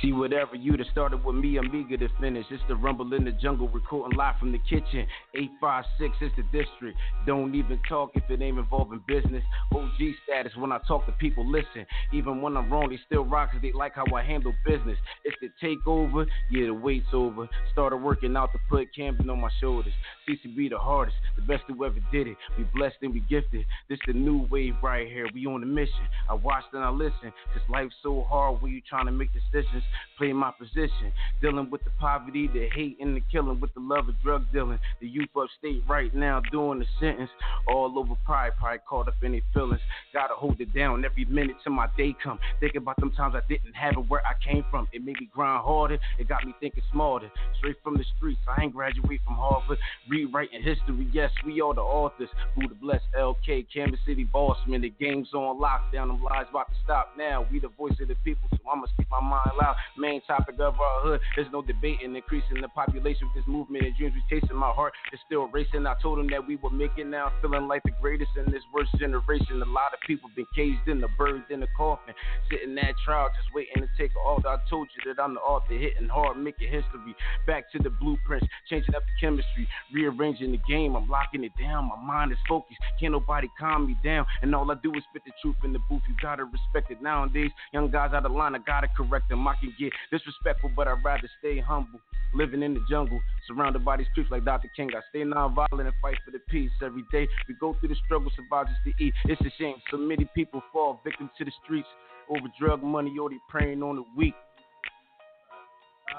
See, whatever you that started with me, I'm eager to finish. It's the rumble in the jungle, recording live from the kitchen. 856 is the district. Don't even talk if it ain't involving business. OG status when I talk to people, listen. Even when I'm wrong, they still rock 'cause they like how I handle business. It's the takeover, yeah, the wait's over. Started working out to put Camden on my shoulders. CCB the hardest, the best who ever did it. We blessed and we gifted. This the new wave right here. We on the mission. I watched and I listened. Cause life's so hard when you trying to make decisions. Play my position. Dealing with the poverty, the hate, and the killing. With the love of drug dealing. The youth upstate right now doing the sentence. All over pride, probably caught up in their feelings. Gotta hold it down every minute till my day come. Thinking about them times I didn't have it where I came from. It made me grind harder. It got me thinking smarter. Straight from the streets. I ain't graduate from Harvard. Rewriting history. Yes, we are the authors. Buddha bless LK, Camden City Bossman. The game's on lockdown. Them lies about to stop now. We the voice of the people, so I'ma speak my mind loud. Main topic of our hood. There's no debating. Increasing the population with this movement and dreams we chasing. My heart is still racing. I told them that we were making now. Feeling like the greatest in this worst generation. A lot of people been caged in the birds in the coffin. Sitting that trial, just waiting to take all. I told you that I'm the author, hitting hard, making history. Back to the blueprints, changing up the chemistry, rearranging the game. I'm locking it down. My mind is focused. Can't nobody calm me down. And all I do is spit the truth in the booth. You gotta respect it nowadays. Young guys out of line, I gotta correct them. I can get disrespectful, but I'd rather stay humble. Living in the jungle, surrounded by these creeps like Dr. King. I stay nonviolent and fight for the peace every day. We go through the struggle, survive just to eat. It's a shame. So many people fall victim to the streets over drug money or they preying on the weak.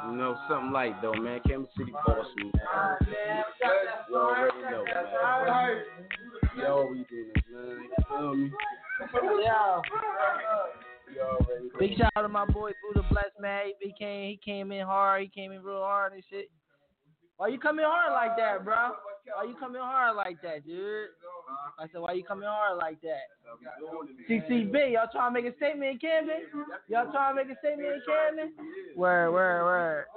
You know, something like though, man. Camden City boss, man. You already know, man. You already do this, man. You feel me? Yo. Big shout out to my boy Buddha Bless, man. He came, he came in hard. He came in real hard and shit. Why you coming hard like that, bro? Why you coming hard like that, dude? I said, why you coming hard like that? CCB, y'all trying to make a statement in Camden? Y'all trying to make a statement in Camden? Where, where, where?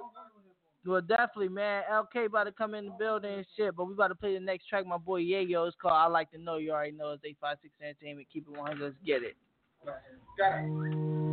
Well, definitely, man. LK about to come in the building and shit, but we about to play the next track. My boy Yayo is called I Like to Know. You already know it's 856 Entertainment. Keep it 100. Let's get it. Even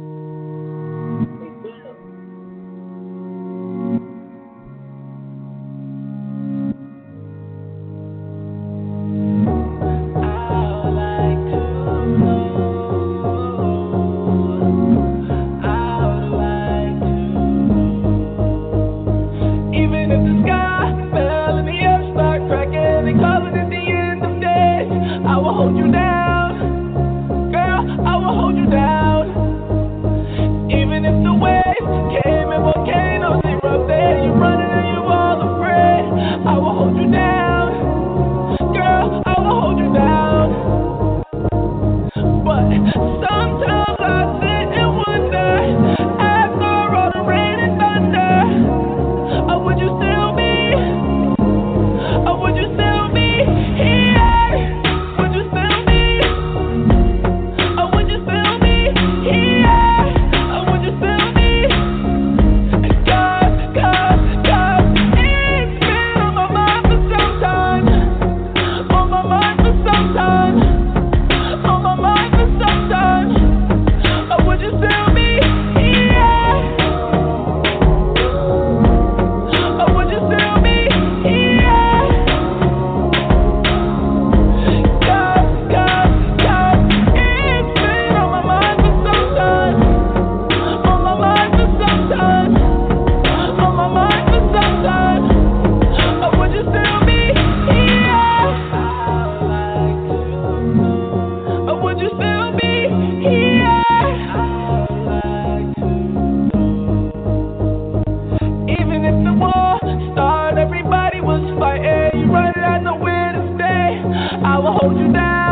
hold you down.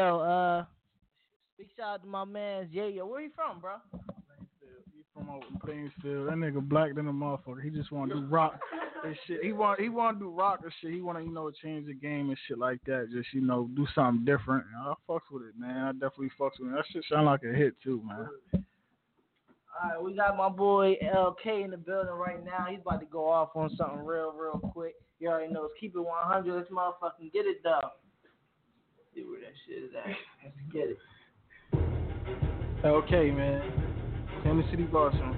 Yo, uh, big shout out to my man Yayo. Where you from, bro? He from out in Plainsfield. That nigga black than a motherfucker. He just want to do rock and shit. He want he want to do rock and shit. He want to you know change the game and shit like that. Just you know do something different. And I fucks with it, man. I definitely fucks with it. That shit sound like a hit too, man. All right, we got my boy LK in the building right now. He's about to go off on something real, real quick. You already know. Keep it 100. Let's motherfucking get it done. See where that shit is at. Let's get it. Okay, man. Camden City, Boston.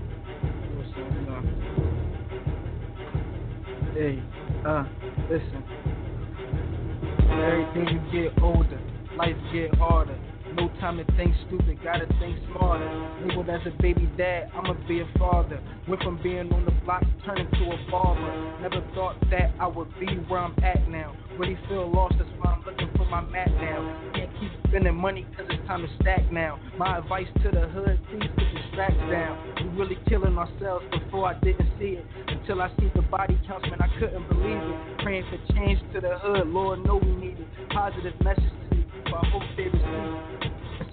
Hey, uh, listen. Everything you get older, life get harder. No time to think stupid, gotta think smarter. Labeled as a baby dad, I'ma be a father. Went from being on the block, turning to a barber. Never thought that I would be where I'm at now. Really feel lost, that's why I'm looking for my mat now. Can't keep spending money cause it's time to stack now. My advice to the hood, please put your stacks down. We really killing ourselves before I didn't see it. Until I see the body counts, man, I couldn't believe it. Praying for change to the hood, Lord know we need it. Positive message to people, I hope they receive it.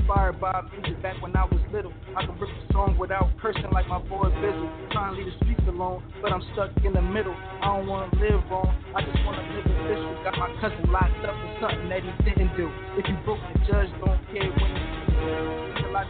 Inspired by a music back when I was little. I could rip a song without cursing like my boy Bizzle. Trying to leave the streets alone, but I'm stuck in the middle. I don't wanna live wrong, I just wanna live official. Got my cousin locked up for something that he didn't do. If you broke the judge, don't care when you till I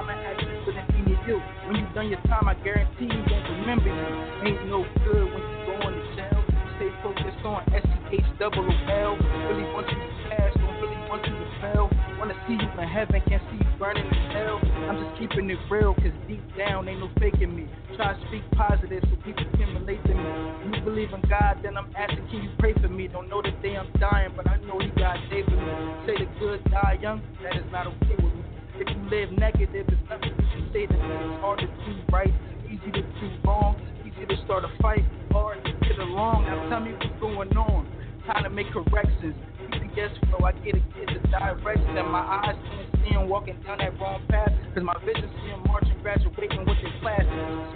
I'ma ask you for the thing you. When you done your time, I guarantee you won't remember you. Ain't no good when you going the jail. Stay focused on S C H. Really want you to pass, don't really want you to fail. Wanna see you in heaven, can't see you burning in hell. I'm just keeping it real, cause deep down ain't no faking me. Try to speak positive so people can relate to me. You believe in God, then I'm asking, can you pray for me? Don't know the day I'm dying, but I know He got a day for me. Say the good die young, that is not okay with me. If you live negative, it's nothing you can say to me. It's hard to do right, easy to do wrong, easy to start a fight, hard to get along. Now tell me what's going on. Time to make corrections. GPS flow, I get a get the direction. And my eyes can't see him walking down that wrong path. Cause my vision see him marching, graduating with his class.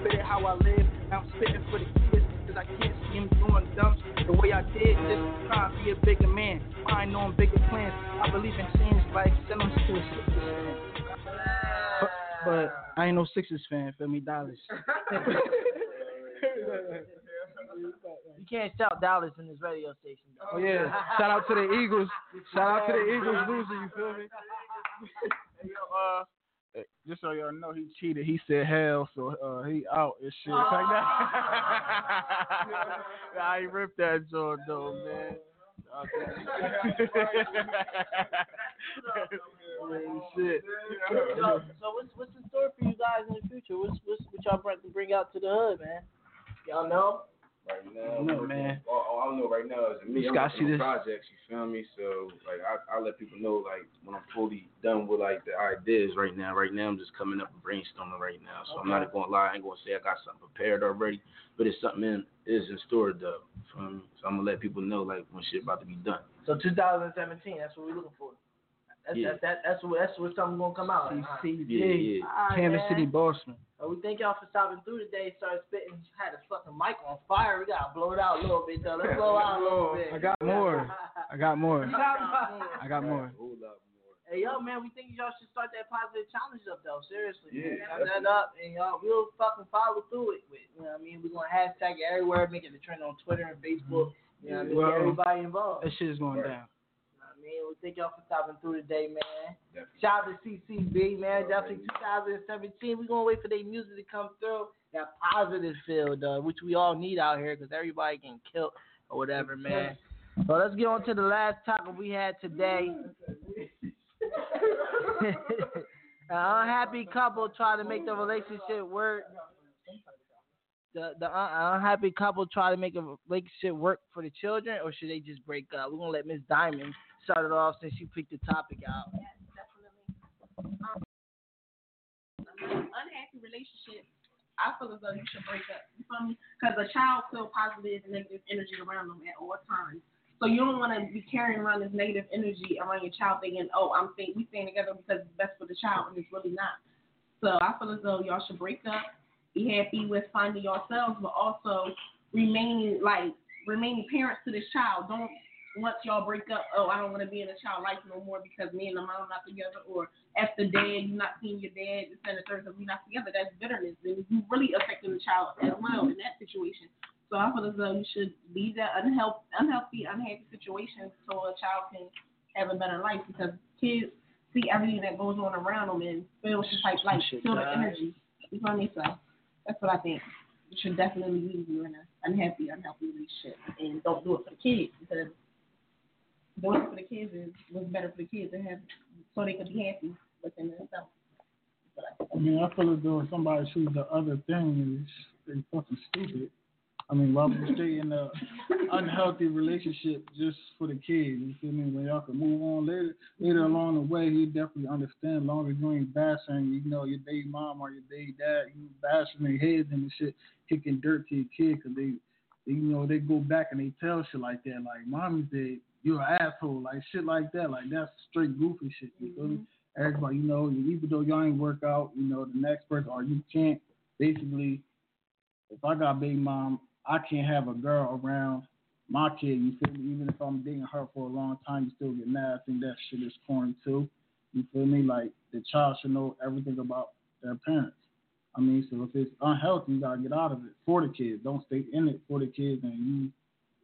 Spit it how I live, now I'm spitting for the kids. Cause I can't see him doing dumps the way I did. Just trying to be a bigger man. Mind on bigger plans. I believe in change like send them to a Sixers fan. But, but I ain't no Sixers fan, feel me, Dallas. You can't shout Dallas in this radio station. Though. Oh yeah, shout out to the Eagles. Shout out to the Eagles losing. You feel me? Hey, yo, uh, just so y'all know, he cheated. He said hell, so uh, he out and shit like that. nah, he ripped that joint though, man. Man, shit. So, so what's what's in store for you guys in the future? What's what's what y'all bring to bring out to the hood, man? Y'all know? Right now, No, man. All, all I know right now is me. You I'm see this. projects. You feel me? So like I, I let people know like when I'm fully done with like the ideas right now. Right now I'm just coming up and brainstorming right now. So I'm not gonna lie. I ain't gonna say I got something prepared already, but it's something in is in store though. You feel me? So I'm gonna let people know like when shit about to be done. So 2017, that's what we're looking for. That's Yeah. that, that, that's what that's what something gonna come out. All right. CCB. Yeah, yeah. All right, Camden man. City, Boston. Well, we thank y'all for stopping through today. Started spitting, had a fucking mic on fire. We gotta blow it out a little bit though. Let's blow it out a little bit. I got more. I got more. You got more. I got more. Hold up more. Hey yo, man, we think y'all should start that positive challenge up though. Seriously, Yeah, man. That up, and y'all we'll fucking follow through it. With you know what I mean? We're gonna hashtag it everywhere, make it a trend on Twitter and Facebook. You know what I mean? Well, Get everybody involved. That shit is going down. You know what I? We thank y'all for stopping through today, man. Definitely. Shout out to CCB, man. Definitely 2017. We're going to wait for their music to come through. That positive feel, though, which we all need out here because everybody getting killed or whatever, man. So let's get on to the last topic we had today. An unhappy couple try to make the relationship work. The the uh, un- unhappy couple try to make a relationship work for the children, or should they just break up? We're gonna let Miss Diamond start it off since she picked the topic out. Yes, definitely. Um, unhappy relationship, I feel as though you should break up. You feel me? Because a child feels positive and negative energy around them at all times. So you don't want to be carrying around this negative energy around your child, thinking, "Oh, I'm think we staying together because it's best for the child," and it's really not. So I feel as though y'all should break up, be happy with finding yourselves, but also remaining like remaining parents to this child. Don't once y'all break up, oh, I don't want to be in a child life no more because me and the mom not together, or after dad, you not seeing your dad, the third, we not together. That's bitterness, and you really affecting the child as well in that situation. So I feel as though you should leave that unhealthy, unhealthy, unhappy situation so a child can have a better life because kids see everything that goes on around them and feel just like like feel the energy. You feel me? So that's what I think. You should definitely leave you in an unhappy, unhealthy relationship and don't do it for the kids because doing it for the kids is what's better for the kids and have so they can be happy within themselves. I mean, I feel as though if somebody choose the other thing, they fucking stupid. I mean, why would stay in a unhealthy relationship just for the kids? You feel me? When y'all can move on later, later along the way, he definitely understand. Long as you ain't bashing, you know, your baby mom or your baby dad, you bashing their heads and shit, kicking dirt to your kid, cause they, they, you know, they go back and they tell shit like that, like mommy said, you're an asshole, like shit like that, like that's straight goofy shit. You feel me? Mm-hmm. Everybody, you know, even though y'all ain't work out, you know, the next person or you can't basically. If I got baby mom I can't have a girl around my kid. You feel me? Even if I'm dating her for a long time, you still get mad. I think that shit is corny too. You feel me? Like the child should know everything about their parents. I mean, so if it's unhealthy, you gotta get out of it for the kids. Don't stay in it for the kids and you,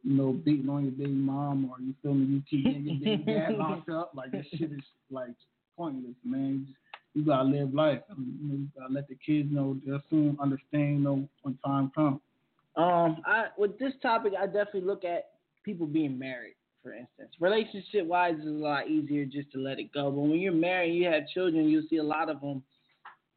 you know, beating on your baby mom or you feel me? You keep getting your baby dad locked up. Like this shit is like pointless, man. You gotta live life. I mean, you, know, you gotta let the kids know they'll soon understand, you know, when time comes. Um, I with this topic, I definitely look at people being married. For instance, relationship wise, is a lot easier just to let it go. But when you're married, you have children, you'll see a lot of them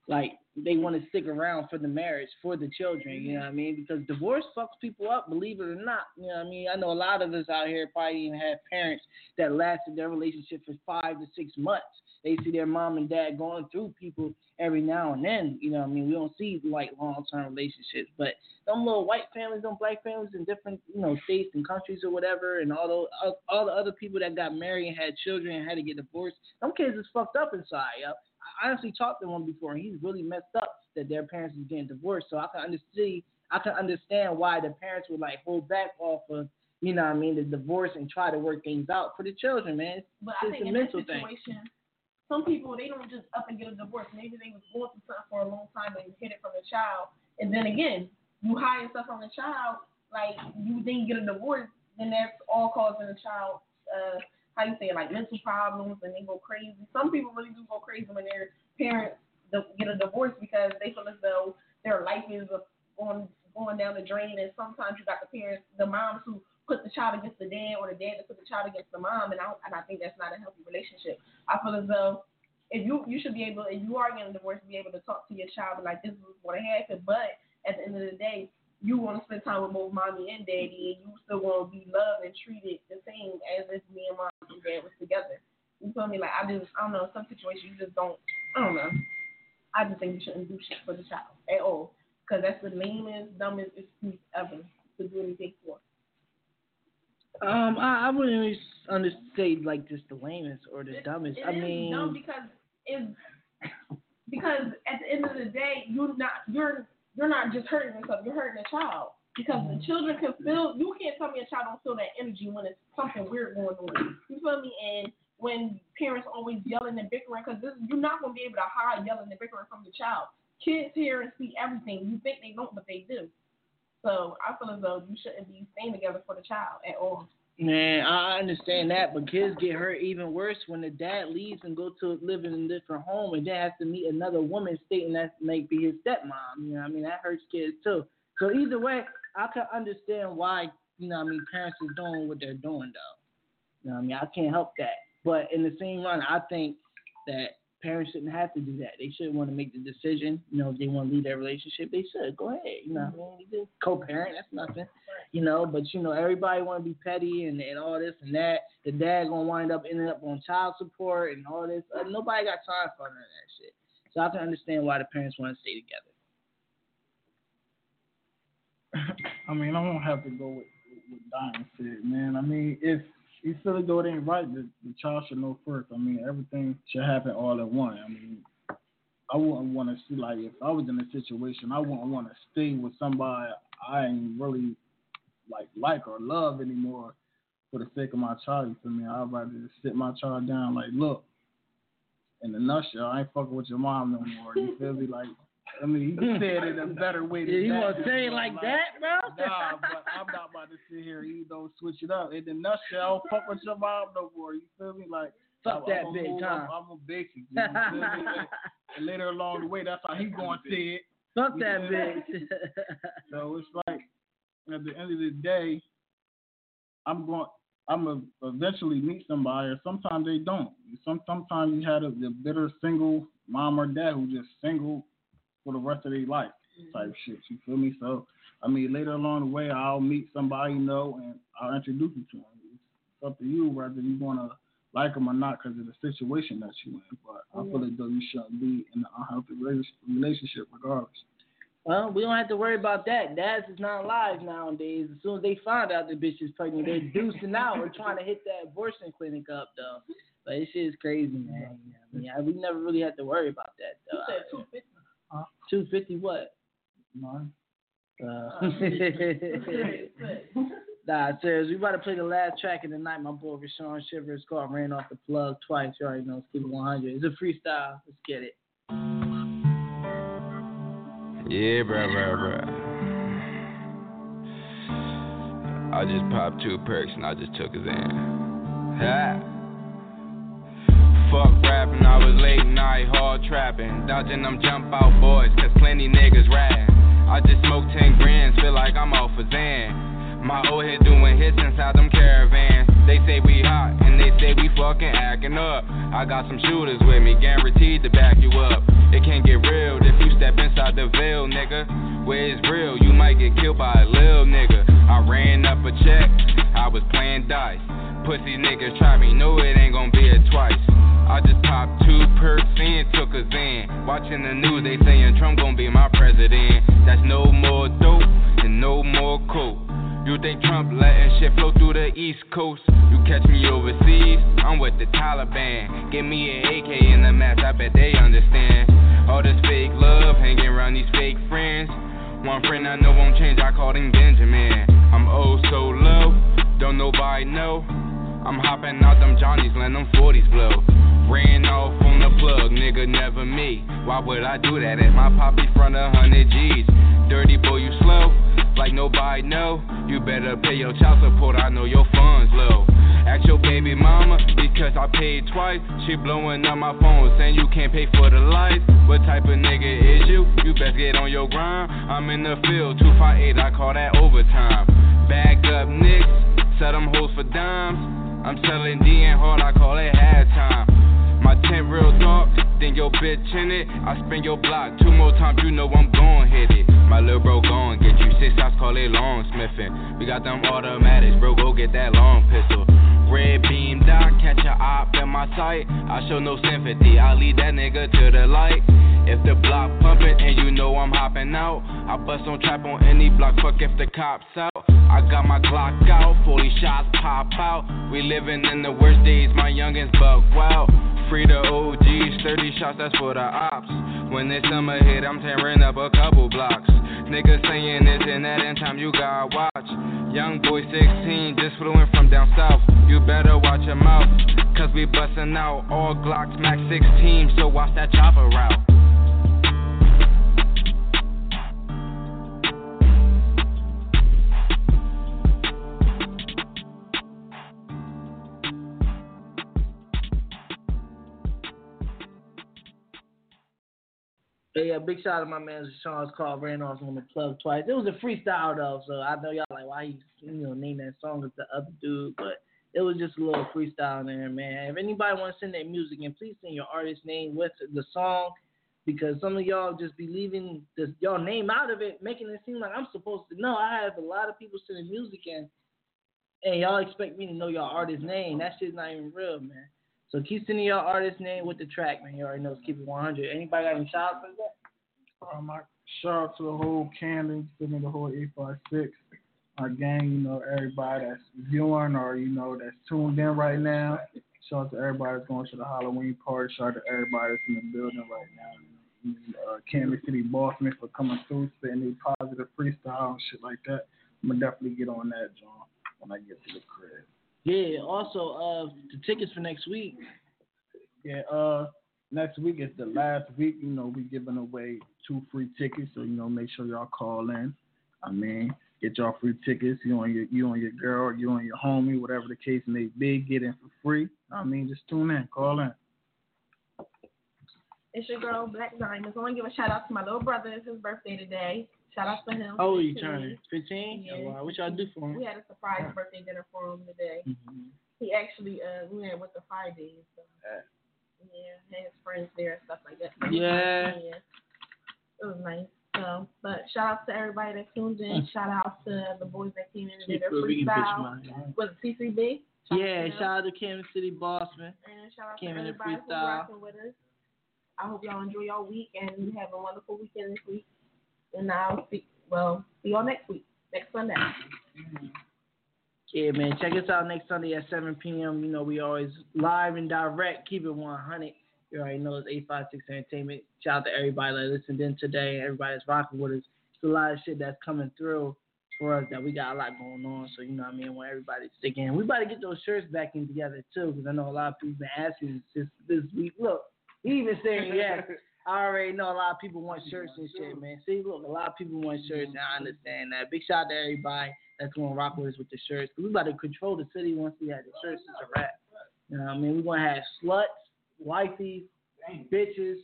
like they want to stick around for the marriage, for the children. You know what I mean? Because divorce fucks people up, believe it or not. You know what I mean? I know a lot of us out here probably even have parents that lasted their relationship for five to six months. They see their mom and dad going through people every now and then. You know what I mean? We don't see like long term relationships, but some little white families, some black families in different you know states and countries or whatever, and all those all the other people that got married and had children and had to get divorced, some kids is fucked up inside. Yo. I honestly talked to one before, and he's really messed up that their parents is getting divorced. So I can understand, I can understand why the parents would like hold back off of, you know, what I mean, the divorce and try to work things out for the children, man. But it's I think a in mental thing. situation, some people they don't just up and get a divorce. Maybe they was going through something for a long time and hid it from the child, and then again, you hide stuff from the child. Like you then get a divorce, then that's all causing the child. Uh, how you say it, like mental problems, and they go crazy. Some people really do go crazy when their parents get a divorce because they feel as though their life is uh, going down the drain. And sometimes you got the parents, the moms who put the child against the dad, or the dad that put the child against the mom. And I and I think that's not a healthy relationship. I feel as though if you you should be able, if you are getting a divorce, be able to talk to your child and like this is what happened. But at the end of the day, you want to spend time with both mommy and daddy, and you still want to be loved and treated the same as if me and mom and dad was together. You feel me? Like I just, I don't know, some situations you just don't, I don't know. I just think you shouldn't do shit for the child at all, because that's the lamest, dumbest excuse ever to do anything for. Um, I, I wouldn't really under say like just the lamest or the dumbest. It I mean, dumb because it's because at the end of the day, you're not you're you're not just hurting yourself, you're hurting the child. Because the mm-hmm. children can feel you can't tell me a child don't feel that energy when it's something weird going on. You feel me? And when parents always yelling and bickering, because you're not gonna be able to hide yelling and bickering from the child. Kids hear and see everything. You think they don't, but they do. So I feel as though you shouldn't be staying together for the child at all. Man, I understand that, but kids get hurt even worse when the dad leaves and go to live in a different home and then has to meet another woman stating that may be his stepmom. You know I mean? That hurts kids too. So either way, I can understand why, you know I mean, parents are doing what they're doing though. You know I mean? I can't help that. But in the same run, I think that parents shouldn't have to do that. They should want to make the decision. You know, if they want to leave their relationship, they should. Go ahead. You know what I mean? You can co-parent, that's nothing. You know, but you know, everybody want to be petty and, and all this and that. The dad gonna wind up ending up on child support and all this. Uh, nobody got time for none of that shit. So I can understand why the parents want to stay together. I mean, I won't have to go with with Diamond said, man. I mean, if feel as though it ain't right, the, the child should know first. I mean, everything should happen all at once. I mean, I wouldn't want to see like if I was in a situation, I wouldn't want to stay with somebody I ain't really like like or love anymore. for the sake of my child. You me? I'd rather just sit my child down. Like, look, in a nutshell, I ain't fucking with your mom no more. You feel me? Like, I mean, he hmm. said it a better way. Than Yeah, you that, want to say it bro. like that, bro? Nah, but I'm not about to sit here, and you know, switch it up. In the nutshell, fuck with your mom no more. You feel me? Like, Fuck I'm, that I'm bitch, a huh? I'm, I'm a basic. You feel me? And- and later along the way, that's how he going to say it. Fuck You that feel bitch. So it's like at the end of the day, I'm going. I'm gonna eventually meet somebody, or sometimes they don't. Some sometimes you had a, the bitter single mom or dad who just single for the rest of their life type mm-hmm. shit. You feel me? So I mean, later along the way, I'll meet somebody you know, and I'll introduce you to them. It's up to you whether you wanna like them or not because of the situation that you're in. But I feel as though you shouldn't be in an unhealthy relationship regardless. Well, we don't have to worry about that. Dads is not alive nowadays. As soon as they find out the bitch is pregnant, they're deucing out. We're trying to hit that abortion clinic up though. But this shit is crazy, man. I mean, I, we never really had to worry about that though. You said 250. Huh? Two fifty what? No. Uh, nah, serious. We about to play the last track of the night. My boy Rashawn Shiver. It's called "Ran Off the Plug" twice. You already know. It's keep it 100. It's a freestyle. Let's get it. Yeah, bruh, bruh, bruh. I just popped two perks and I just took his in. Ha! Fuck rapping, I was late night hard trapping. Dodging them jump out boys, cause plenty niggas ratting. I just smoked 10 grams, feel like I'm off a Xan. My old head doing hits inside them caravans. They say we hot, and they say we fucking acting up. I got some shooters with me, guaranteed to back you up. It can't get real if you step inside the veil, nigga. Where it's real, you might get killed by a lil nigga. I ran up a check, I was playing dice. Pussy niggas try me, know it ain't gonna be a twice. I just popped two perks and took a Xan. Watching the news, they saying Trump gon' be my president. That's no more dope and no more coke. You think Trump letting shit flow through the East Coast? You catch me overseas, I'm with the Taliban. Give me an AK in the mask, I bet they understand. All this fake love hanging around these fake friends. One friend I know won't change, I called him Benjamin. I'm oh so low, don't nobody know. I'm hopping out them Johnnies, letting them 40s blow. Ran off on the plug, nigga, never me. Why would I do that if my poppy front a hundred G's? Dirty boy, you slow, like nobody know. You better pay your child support, I know your funds low. Ask your baby mama, because I paid twice. She blowing up my phone, saying you can't pay for the lights. What type of nigga is you? You best get on your grind. I'm in the field, 258, I call that overtime. Back up, nicks, sell them hoes for dimes. I'm selling D and hard, I call it halftime. My tent real dark, then your bitch in it. I spin your block two more times, you know I'm gon' hit it. My little bro gon' get you six shots, call it long smithing. We got them automatics, bro, go get that long pistol. Red beam dot, catch a op in my sight. I show no sympathy, I lead that nigga to the light. If the block pumping and you know I'm hopping out, I bust on trap on any block, fuck if the cops out. I got my Glock out, 40 shots pop out. We living in the worst days, my youngins buck wild. Free the OGs, 30 shots, that's for the ops. When this summer hit, I'm tearing up a couple blocks. Niggas saying this and that, in time you gotta watch. Young boy 16, just flew in from down south. You better watch your mouth, cause we bustin' out all Glocks, Max 16, so watch that chopper route. Hey, yeah, big shout out to my man Sean's call ran off on the plug twice. It was a freestyle though, so I know y'all like why he you know named that song as the other dude, but it was just a little freestyle in there, man. If anybody want to send their music in, please send your artist name with the song, because some of y'all just be leaving the, y'all name out of it, making it seem like I'm supposed to know. I have a lot of people sending music in, and y'all expect me to know your artist name. That shit's not even real, man. So keep sending your artist name with the track, man. You already know it's keep it 100. Anybody got any shout outs for that? Um, I shout out to the whole Camden, the whole 856, our gang, you know, everybody that's viewing or, you know, that's tuned in right now. Shout out to everybody that's going to the Halloween party. Shout out to everybody that's in the building right now. Uh, Camden City Boston for coming through, spitting a positive freestyle and shit like that. I'm going to definitely get on that, John, when I get to the crib. Yeah. Also, uh, the tickets for next week. Yeah, uh, next week is the last week. You know, we giving away two free tickets, so you know, make sure y'all call in. I mean, get y'all free tickets. You and your you on your girl, you on your homie, whatever the case may be, get in for free. I mean, just tune in, call in. It's your girl Blaqq Diamonds. I want to give a shout out to my little brother. It's his birthday today. Shout out to him. How old you 15. turning? Fifteen. Yeah. Oh, wow. What y'all do for him? We had a surprise birthday dinner for him today. Mhm. He actually uh we went with the five days. So. Yeah, had his friends there and stuff like that. Yeah. Yeah. It was nice. So, but shout out to everybody that tuned in. Shout out to the boys that came in and did their We can pitch freestyle. Was it C3B? Shout Yeah. them. Shout out to Camden City Bossman. And shout out Came to everybody who's rocking with us. I hope y'all enjoy your week and you have a wonderful weekend this week. And I'll see well, see y'all next week, next Sunday. Yeah, man. Check us out next Sunday at 7 p.m. You know, we always live and direct, keep it 100. You already know it's 856 Entertainment. Shout out to everybody that listened in today, everybody that's rocking with us. It's a lot of shit that's coming through for us that we got a lot going on. So, you know what I mean? Want everybody to stick in. We about to get those shirts back in together, too, because I know a lot of people been asking this, this week. Look, he even saying yes. I already know a lot of people want shirts and shit, man. See, look, a lot of people want shirts, and I understand that. Big shout out to everybody that's going to rock with us with the shirts. we about to control the city once we have the shirts. It's a wrap. You know what I mean? We're going to have sluts, wifey, bitches,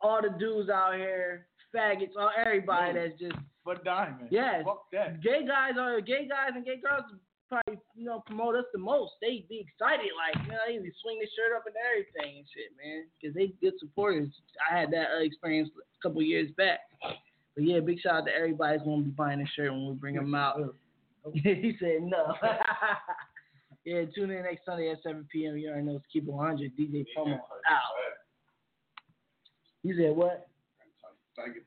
all the dudes out here, faggots, all everybody that's just But diamond. Yes. Fuck that. gay guys are gay guys and gay girls probably you know promote us the most. They be excited like you know they be swing the shirt up and everything and shit, man, because they good supporters. I had that uh, experience a couple years back. But yeah, big shout out to everybody who's gonna be buying the shirt when we bring them out. he said no. yeah, tune in next Sunday at 7 p.m. You already know it's Keep It 100 DJ promo out. You said what? Thank you.